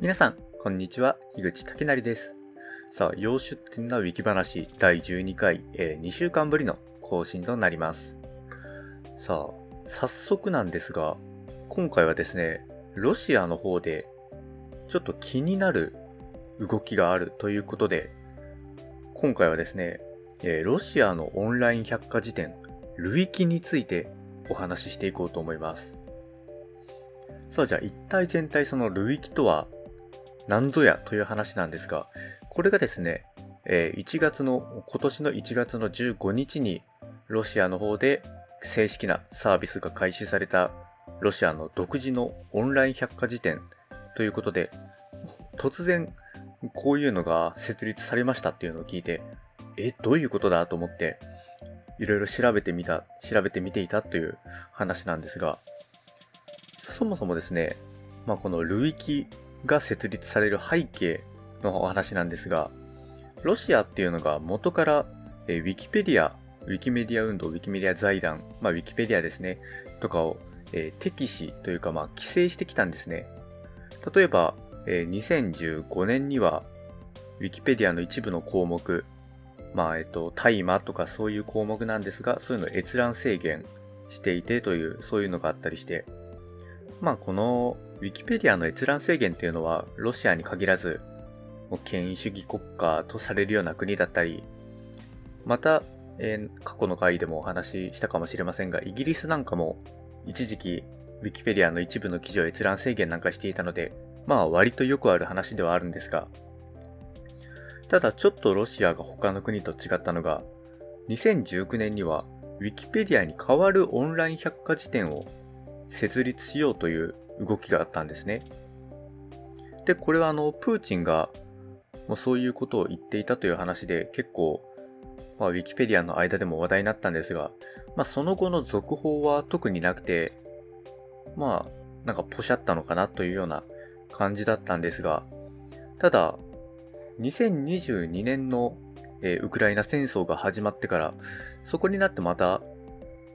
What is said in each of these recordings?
皆さん、こんにちは。樋口武成です。さあ、洋出店なウィキ話第12回、えー、2週間ぶりの更新となります。さあ、早速なんですが、今回はですね、ロシアの方で、ちょっと気になる動きがあるということで、今回はですね、えー、ロシアのオンライン百科事典、ルイキについてお話ししていこうと思います。さあじゃあ一体全体そのルイキとは何ぞやという話なんですが、これがですね、え1月の、今年の1月の15日にロシアの方で正式なサービスが開始されたロシアの独自のオンライン百科事典ということで、突然こういうのが設立されましたっていうのを聞いて、え、どういうことだと思って、いろいろ調べてみた、調べてみていたという話なんですが、そもそもですね、まあこのルイキが設立される背景のお話なんですが、ロシアっていうのが元から、え、ウィキペディア、ウィキメディア運動、ウィキメディア財団、まあウィキペディアですね、とかを、えー、敵視というかまあ規制してきたんですね。例えば、えー、2015年には、ウィキペディアの一部の項目、まあ、えっと、大麻とかそういう項目なんですが、そういうのを閲覧制限していてという、そういうのがあったりして、まあ、このウィキペディアの閲覧制限っていうのは、ロシアに限らず、もう権威主義国家とされるような国だったり、また、えー、過去の回でもお話ししたかもしれませんが、イギリスなんかも一時期ウィキペディアの一部の記事を閲覧制限なんかしていたので、まあ割とよくある話ではあるんですが、ただちょっとロシアが他の国と違ったのが、2019年にはウィキペディアに代わるオンライン百科事典を設立しようという動きがあったんですね。で、これはあの、プーチンがもうそういうことを言っていたという話で結構、まあ、ウィキペディアの間でも話題になったんですが、まあ、その後の続報は特になくて、まあ、なんかポシャったのかなというような感じだったんですが、ただ、2022年の、えー、ウクライナ戦争が始まってから、そこになってまた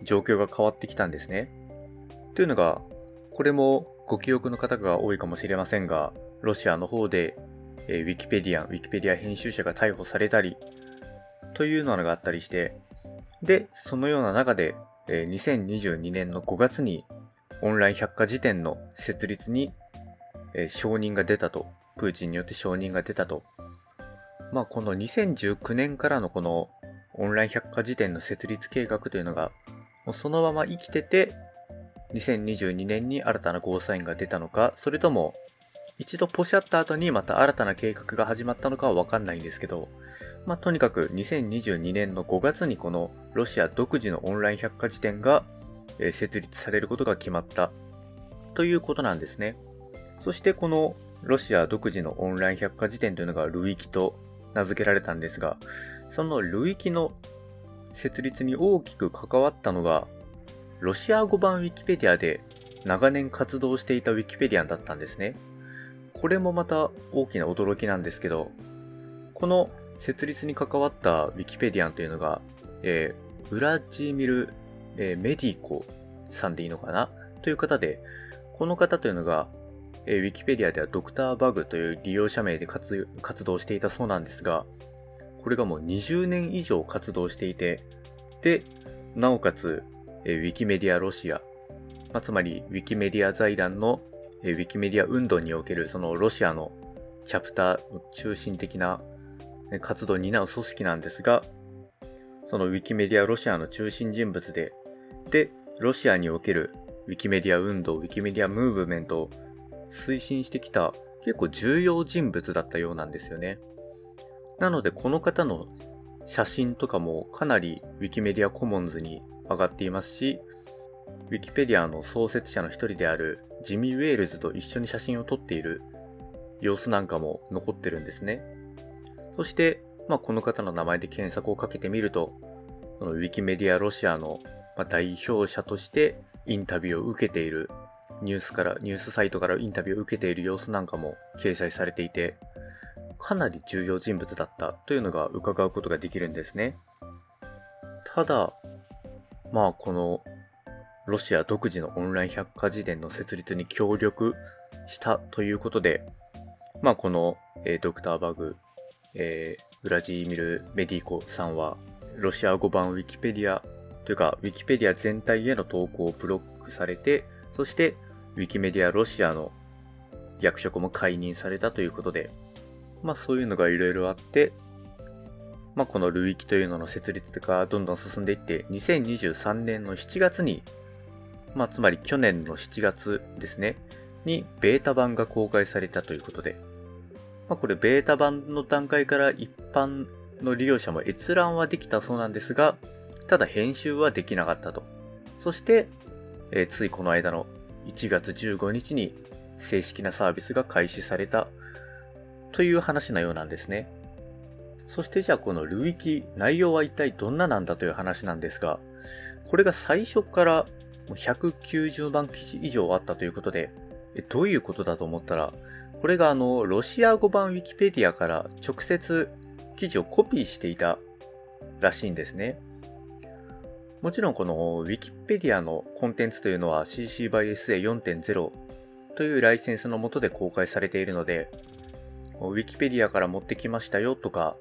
状況が変わってきたんですね。というのが、これもご記憶の方が多いかもしれませんが、ロシアの方で、えー、ウィキペディアン、ウィキペディア編集者が逮捕されたり、というのがあったりして、で、そのような中で、えー、2022年の5月にオンライン百科事典の設立に、えー、承認が出たと、プーチンによって承認が出たと。まあ、この2019年からのこのオンライン百科事典の設立計画というのが、もうそのまま生きてて、2022年に新たなゴーサインが出たのか、それとも、一度ポシャった後にまた新たな計画が始まったのかはわかんないんですけど、まあ、とにかく2022年の5月にこのロシア独自のオンライン百科事典が設立されることが決まったということなんですね。そしてこのロシア独自のオンライン百科事典というのがルイキと名付けられたんですが、そのルイキの設立に大きく関わったのがロシア語版ウィキペディアで長年活動していたウィキペディアンだったんですね。これもまた大きな驚きなんですけど、この設立に関わったウィキペディアンというのが、えー、ウラジミル、えー、メディコさんでいいのかな？という方で、この方というのが、えー、ウィキペディアではドクターバグという利用者名で活動していたそうなんですが、これがもう20年以上活動していて、で、なおかつ、ウィキメディアロシア、まあ、つまりウィキメディア財団の、えウィキメディア運動におけるそのロシアのチャプター中心的な活動を担う組織なんですが、そのウィキメディアロシアの中心人物で、で、ロシアにおけるウィキメディア運動、ウィキメディアムーブメントを推進してきた結構重要人物だったようなんですよね。なのでこの方の写真とかもかなりウィキメディアコモンズに上がっていますし、ウィキペディアの創設者の一人であるジミー・ウェールズと一緒に写真を撮っている様子なんかも残ってるんですね。そして、まあ、この方の名前で検索をかけてみると、そのウィキメディアロシアの代表者としてインタビューを受けているニュースから、ニュースサイトからインタビューを受けている様子なんかも掲載されていて、かなり重要人物だったというのが伺うことができるんですね。ただ、まあこのロシア独自のオンライン百科事典の設立に協力したということで、まあこの、えー、ドクターバグ、えー、ウラジーミル・メディコさんは、ロシア語版ウィキペディアというか、ウィキペディア全体への投稿をブロックされて、そして、ウィキメディアロシアの役職も解任されたということで、まあそういうのがいろいろあって、まあこのルイキというのの設立がどんどん進んでいって、2023年の7月に、まあつまり去年の7月ですね、にベータ版が公開されたということで、まあこれベータ版の段階から一般の利用者も閲覧はできたそうなんですが、ただ編集はできなかったと。そして、えー、ついこの間の1月15日に正式なサービスが開始されたという話のようなんですね。そしてじゃあこのルイキ内容は一体どんななんだという話なんですが、これが最初から190万記事以上あったということで、どういうことだと思ったら、これがあの、ロシア語版ウィキペディアから直接記事をコピーしていたらしいんですね。もちろんこの Wikipedia のコンテンツというのは CC by SA4.0 というライセンスの下で公開されているので、Wikipedia から持ってきましたよとか、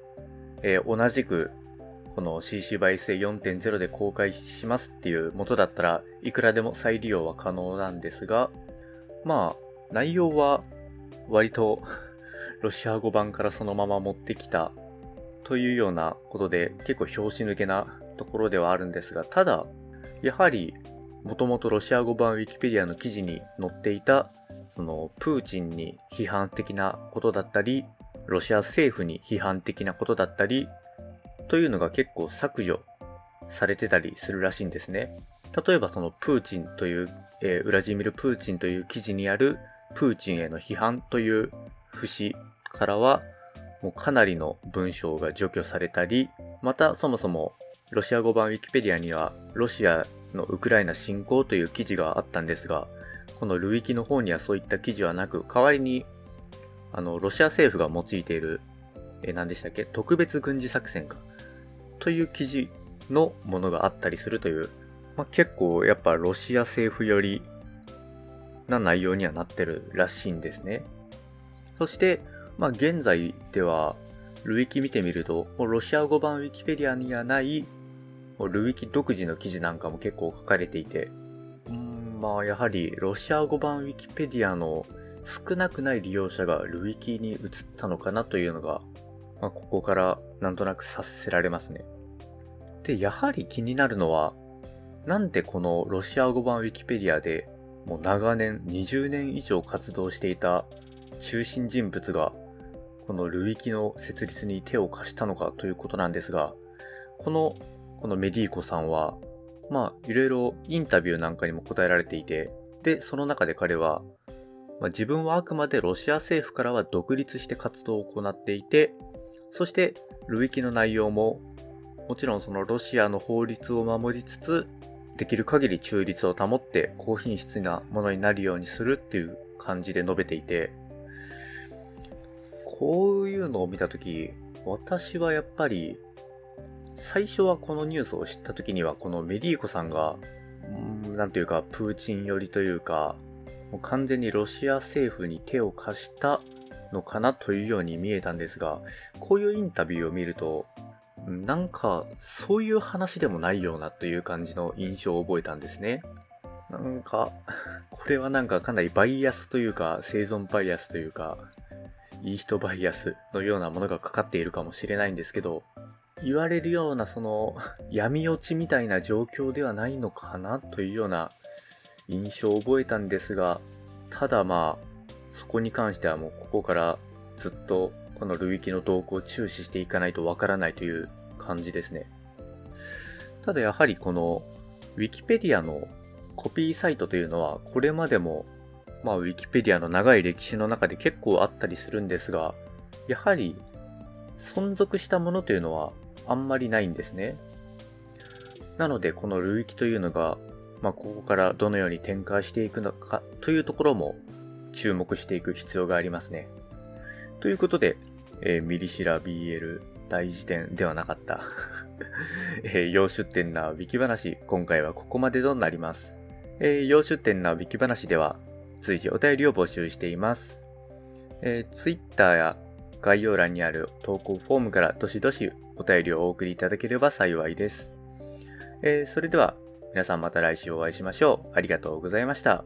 えー、同じくこの CC by SA4.0 で公開しますっていう元だったらいくらでも再利用は可能なんですが、まあ内容は割と ロシア語版からそのまま持ってきたというようなことで結構拍子抜けなところではあるんですが、ただ、やはり、もともとロシア語版ウィキペディアの記事に載っていた、その、プーチンに批判的なことだったり、ロシア政府に批判的なことだったり、というのが結構削除されてたりするらしいんですね。例えばそのプーチンという、えー、ウラジミル・プーチンという記事にあるプーチンへの批判という節からは、もうかなりの文章が除去されたり、またそもそもロシア語版ウィキペディアには、ロシアのウクライナ侵攻という記事があったんですが、このルイキの方にはそういった記事はなく、代わりに、あの、ロシア政府が用いている、え、何でしたっけ？特別軍事作戦か。という記事のものがあったりするという、まあ、結構やっぱロシア政府よりな内容にはなってるらしいんですね。そして、まあ現在では、ルイキ見てみると、もうロシア語版ウィキペディアにはないルイキ独自の記事なんかも結構書かれていて、まあやはりロシア語版ウィキペディアの少なくない利用者がルイキに移ったのかなというのが、まあ、ここからなんとなく察せられますね。で、やはり気になるのは、なんでこのロシア語版ウィキペディアでもう長年20年以上活動していた中心人物がこのルイキの設立に手を貸したのかということなんですが、このこのメディーコさんは、まあ、いろいろインタビューなんかにも答えられていて、で、その中で彼は、まあ、自分はあくまでロシア政府からは独立して活動を行っていて、そして、ルイキの内容も、もちろんそのロシアの法律を守りつつ、できる限り中立を保って高品質なものになるようにするっていう感じで述べていて、こういうのを見たとき、私はやっぱり最初はこのニュースを知った時には、このメディーコさんが、なんというか、プーチン寄りというか、もう完全にロシア政府に手を貸したのかなというように見えたんですが、こういうインタビューを見ると、なんか、そういう話でもないようなという感じの印象を覚えたんですね。なんか、これはなんかかなりバイアスというか、生存バイアスというか、いい人バイアスのようなものがかかっているかもしれないんですけど、言われるようなその 闇落ちみたいな状況ではないのかなというような印象を覚えたんですが、ただまあ、そこに関してはもうここからずっとこのルイキの動向を注視していかないとわからないという感じですね。ただやはりこのウィキペディアのコピーサイトというのはこれまでもまあウィキペディアの長い歴史の中で結構あったりするんですが、やはり存続したものというのはあんまりないんですね。なので、この領域というのが、まあ、ここからどのように展開していくのかというところも注目していく必要がありますね。ということで、えー、ミリシラ BL 大辞典ではなかった えー、洋出店なウィキ話、今回はここまでとなります。えー、洋出店なウィキ話では、随時お便りを募集しています。えー、Twitter や概要欄にある投稿フォームからどしどしお便りをお送りいただければ幸いです。えー、それでは皆さんまた来週お会いしましょう。ありがとうございました。